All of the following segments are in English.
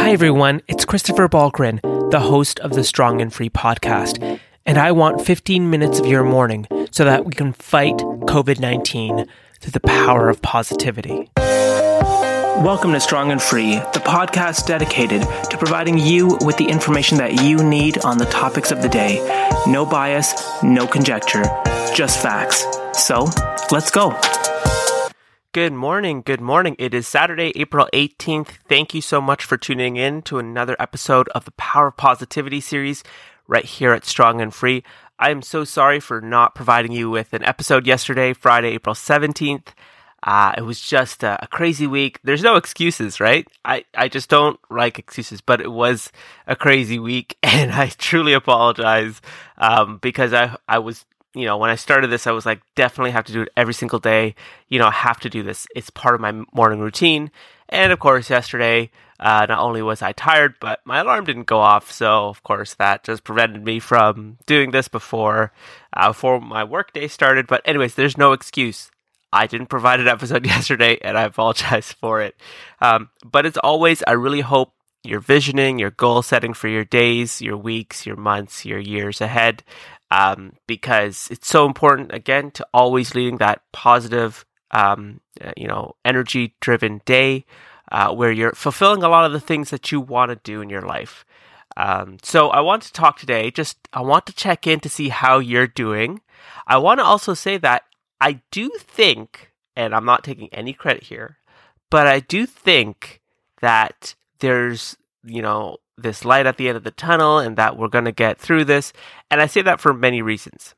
Hi, everyone. It's Christopher Balgrin, the host of the Strong and Free podcast. And I want 15 minutes of your morning so that we can fight COVID 19 through the power of positivity. Welcome to Strong and Free, the podcast dedicated to providing you with the information that you need on the topics of the day. No bias, no conjecture, just facts. So, let's go. Good morning. Good morning. It is Saturday, April 18th. Thank you so much for tuning in to another episode of the Power of Positivity series right here at Strong and Free. I am so sorry for not providing you with an episode yesterday, Friday, April 17th. Uh, it was just a, a, crazy week. There's no excuses, right? I, I just don't like excuses, but it was a crazy week and I truly apologize, um, because I, I was you know, when I started this, I was like, definitely have to do it every single day. You know, I have to do this. It's part of my morning routine. And of course, yesterday, uh, not only was I tired, but my alarm didn't go off. So, of course, that just prevented me from doing this before, uh, before my workday started. But, anyways, there's no excuse. I didn't provide an episode yesterday, and I apologize for it. Um, but as always, I really hope your visioning, your goal setting for your days, your weeks, your months, your years ahead um, because it's so important again to always leading that positive, um, uh, you know, energy driven day uh, where you're fulfilling a lot of the things that you want to do in your life. Um, so I want to talk today. Just I want to check in to see how you're doing. I want to also say that I do think, and I'm not taking any credit here, but I do think that there's you know this light at the end of the tunnel and that we're going to get through this. And I say that for many reasons.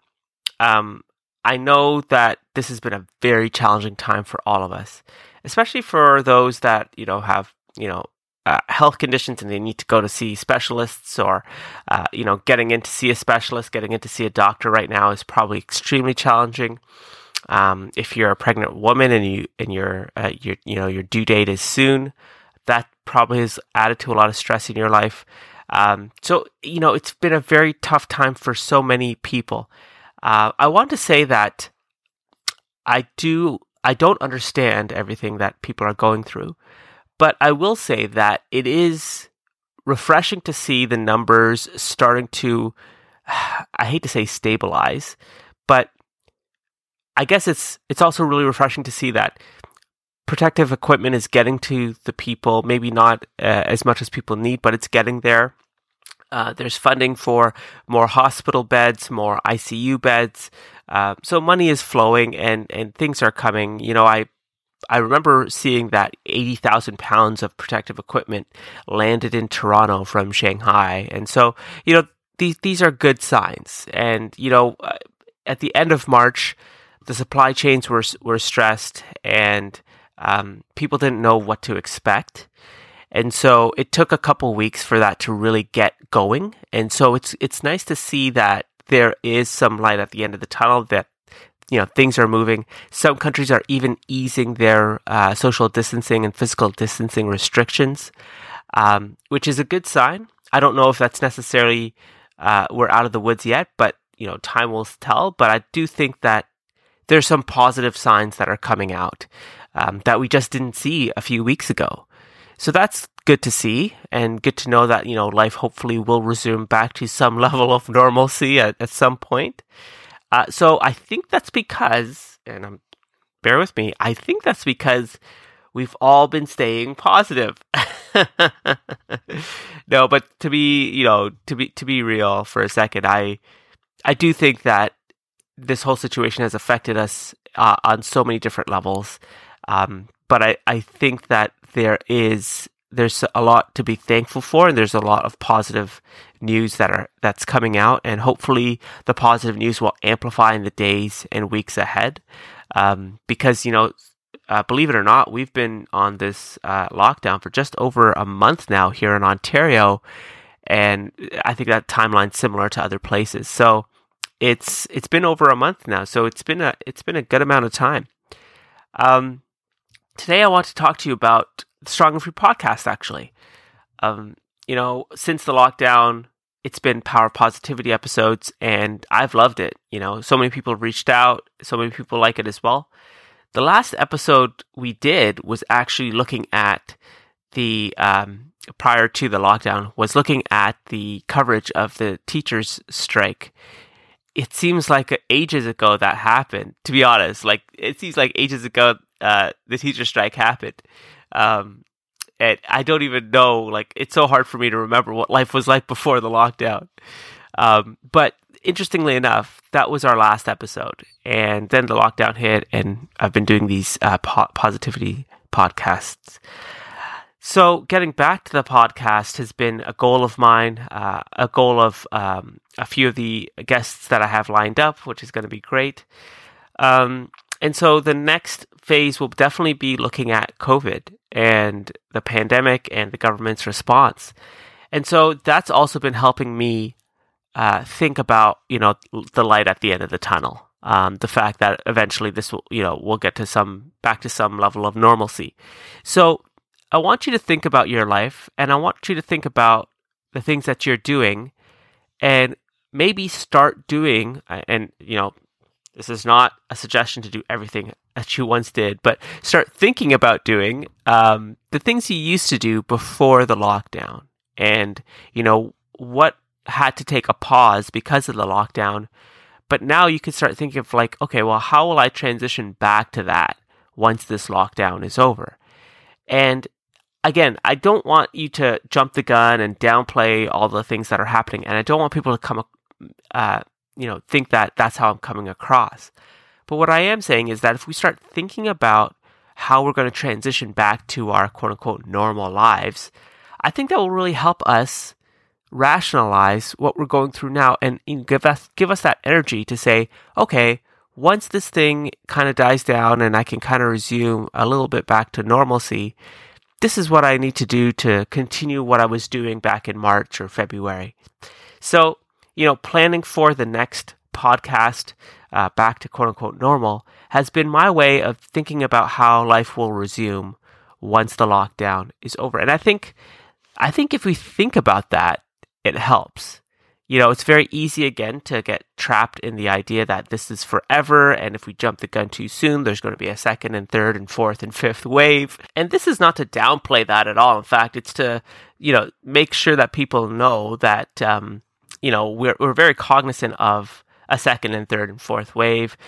Um, I know that this has been a very challenging time for all of us, especially for those that, you know, have, you know, uh, health conditions and they need to go to see specialists or, uh, you know, getting in to see a specialist, getting in to see a doctor right now is probably extremely challenging. Um, if you're a pregnant woman and you and your uh, your you know your due date is soon, that probably has added to a lot of stress in your life. Um, so, you know, it's been a very tough time for so many people. Uh, I want to say that I do, I don't understand everything that people are going through, but I will say that it is refreshing to see the numbers starting to, I hate to say stabilize, but I guess it's, it's also really refreshing to see that protective equipment is getting to the people, maybe not uh, as much as people need, but it's getting there. Uh, there's funding for more hospital beds, more ICU beds. Uh, so money is flowing and, and things are coming. You know, I I remember seeing that 80,000 pounds of protective equipment landed in Toronto from Shanghai. And so, you know, these, these are good signs. And, you know, uh, at the end of March, the supply chains were, were stressed and um, people didn't know what to expect. And so it took a couple weeks for that to really get going. And so it's it's nice to see that there is some light at the end of the tunnel that you know things are moving. Some countries are even easing their uh, social distancing and physical distancing restrictions, um, which is a good sign. I don't know if that's necessarily uh, we're out of the woods yet, but you know time will tell. But I do think that there's some positive signs that are coming out um, that we just didn't see a few weeks ago. So that's good to see and good to know that, you know, life hopefully will resume back to some level of normalcy at, at some point. Uh, so I think that's because, and I'm, bear with me, I think that's because we've all been staying positive. no, but to be, you know, to be, to be real for a second, I, I do think that this whole situation has affected us uh, on so many different levels. Um, but I, I think that there is there's a lot to be thankful for, and there's a lot of positive news that are that's coming out, and hopefully the positive news will amplify in the days and weeks ahead. Um, because you know, uh, believe it or not, we've been on this uh, lockdown for just over a month now here in Ontario, and I think that timeline's similar to other places. So it's it's been over a month now, so it's been a it's been a good amount of time. Um, today I want to talk to you about the Strong and Free podcast, actually. Um, you know, since the lockdown, it's been power positivity episodes, and I've loved it. You know, so many people reached out, so many people like it as well. The last episode we did was actually looking at the um, prior to the lockdown was looking at the coverage of the teachers' strike. It seems like ages ago that happened. To be honest, like it seems like ages ago uh, the teacher strike happened. Um, and I don't even know. Like it's so hard for me to remember what life was like before the lockdown. Um, but interestingly enough, that was our last episode, and then the lockdown hit, and I've been doing these uh, po- positivity podcasts. So, getting back to the podcast has been a goal of mine, uh, a goal of um, a few of the guests that I have lined up, which is going to be great. Um, and so, the next phase will definitely be looking at COVID and the pandemic and the government's response. And so, that's also been helping me uh, think about, you know, the light at the end of the tunnel. Um, the fact that eventually this will, you know, we'll get to some back to some level of normalcy. So I want you to think about your life and I want you to think about the things that you're doing and maybe start doing, and, you know, this is not a suggestion to do everything that you once did, but start thinking about doing um, the things you used to do before the lockdown. And, you know, what had to take a pause because of the lockdown. But now you can start thinking of like, okay, well, how will I transition back to that once this lockdown is over? And again, I don't want you to jump the gun and downplay all the things that are happening, and I don't want people to come, uh, you know, think that that's how I'm coming across. But what I am saying is that if we start thinking about how we're going to transition back to our quote unquote normal lives, I think that will really help us rationalize what we're going through now and give us give us that energy to say, okay, once this thing kind of dies down and I can kind of resume a little bit back to normalcy, this is what I need to do to continue what I was doing back in March or February. So, you know, planning for the next podcast uh, back to quote unquote normal has been my way of thinking about how life will resume once the lockdown is over. And I think, I think if we think about that, it helps you know, it's very easy again to get trapped in the idea that this is forever. And if we jump the gun too soon, there's going to be a second and third and fourth and fifth wave. And this is not to downplay that at all. In fact, it's to, you know, make sure that people know that, um, you know, we're, we're very cognizant of a second and third and fourth wave.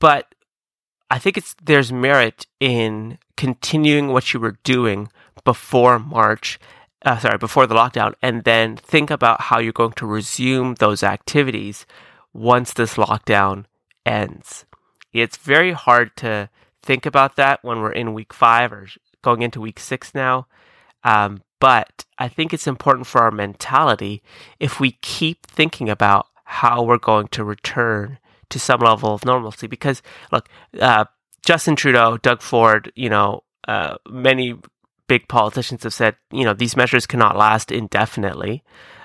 But I think it's, there's merit in continuing what you were doing before March uh, sorry, before the lockdown, and then think about how you're going to resume those activities once this lockdown ends. It's very hard to think about that when we're in week five or going into week six now. Um, but I think it's important for our mentality if we keep thinking about how we're going to return to some level of normalcy. Because look, uh, Justin Trudeau, Doug Ford, you know, uh, many big politicians have said, you know, these measures cannot last indefinitely,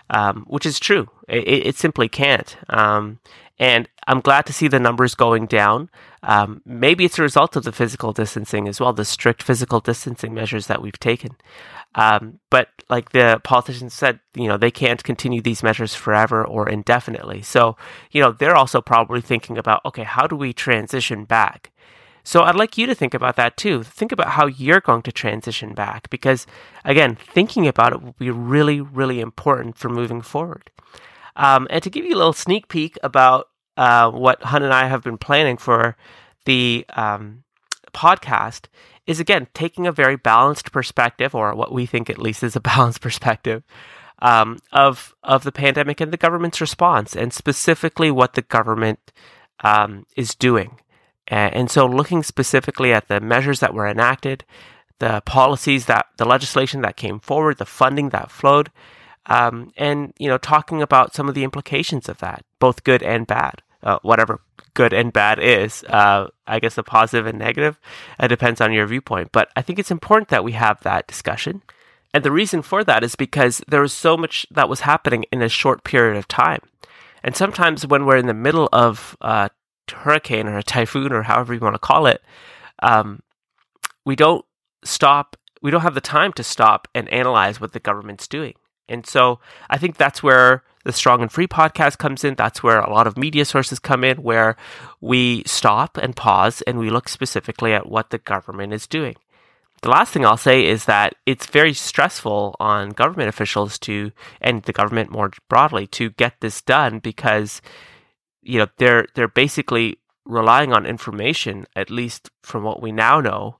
um, which is true. It, it simply can't. Um, and I'm glad to see the numbers going down. Um, maybe it's a result of the physical distancing as well, the strict physical distancing measures that we've taken. Um, but like the politicians said, you know, they can't continue these measures forever or indefinitely. So, you know, they're also probably thinking about, okay, how do we transition back? So I'd like you to think about that too. Think about how you're going to transition back because, again, thinking about it will be really, really important for moving forward. Um, and to give you a little sneak peek about uh, what Hun and I have been planning for the um, podcast is again taking a very balanced perspective, or what we think at least is a balanced perspective. Um, of of the pandemic and the government's response, and specifically what the government um, is doing. And so, looking specifically at the measures that were enacted, the policies that the legislation that came forward, the funding that flowed, um, and you know, talking about some of the implications of that, both good and bad, uh, whatever good and bad is. Uh, I guess the positive and negative it depends on your viewpoint, but I think it's important that we have that discussion. And the reason for that is because there was so much that was happening in a short period of time. And sometimes when we're in the middle of uh, hurricane or a typhoon or however you want to call it, um, we don't stop. We don't have the time to stop and analyze what the government's doing. And so I think that's where the Strong and Free podcast comes in. That's where a lot of media sources come in, where we stop and pause and we look specifically at what the government is doing. the last thing I'll say is that it's very stressful on government officials to, and the government more broadly, to get this done because, you know, they're they're basically relying on information, at least from what we now know,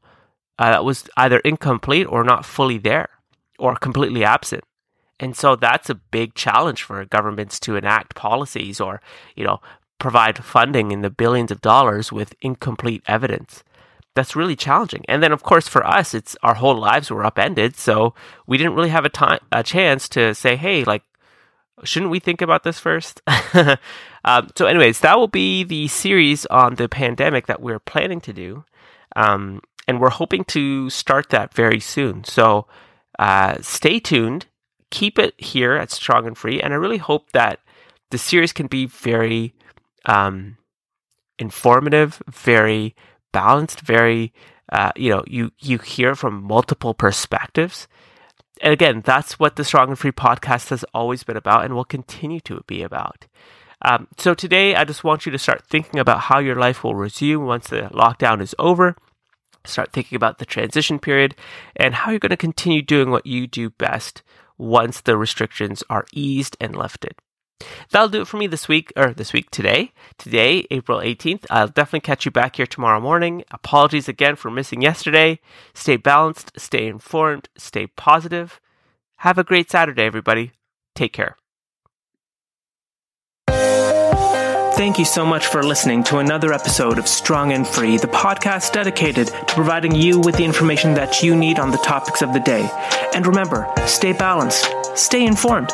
uh, that was either incomplete or not fully there, or completely absent. And so that's a big challenge for governments to enact policies or, you know, provide funding in the billions of dollars with incomplete evidence that's really challenging. And then, of course, for us, it's our whole lives were upended, so we didn't really have a time, a chance to say, "Hey, like, shouldn't we think about this first? um, so, anyways, that will be the series on the pandemic that we're planning to do, um, and we're hoping to start that very soon. So, uh, stay tuned. Keep it here at Strong and Free, and I really hope that the series can be very um, informative, very balanced, very uh, you know you you hear from multiple perspectives. And again, that's what the Strong and Free podcast has always been about, and will continue to be about. Um, so today, I just want you to start thinking about how your life will resume once the lockdown is over. Start thinking about the transition period and how you're going to continue doing what you do best once the restrictions are eased and lifted. That'll do it for me this week, or this week today. Today, April 18th. I'll definitely catch you back here tomorrow morning. Apologies again for missing yesterday. Stay balanced, stay informed, stay positive. Have a great Saturday, everybody. Take care. Thank you so much for listening to another episode of Strong and Free, the podcast dedicated to providing you with the information that you need on the topics of the day. And remember, stay balanced, stay informed.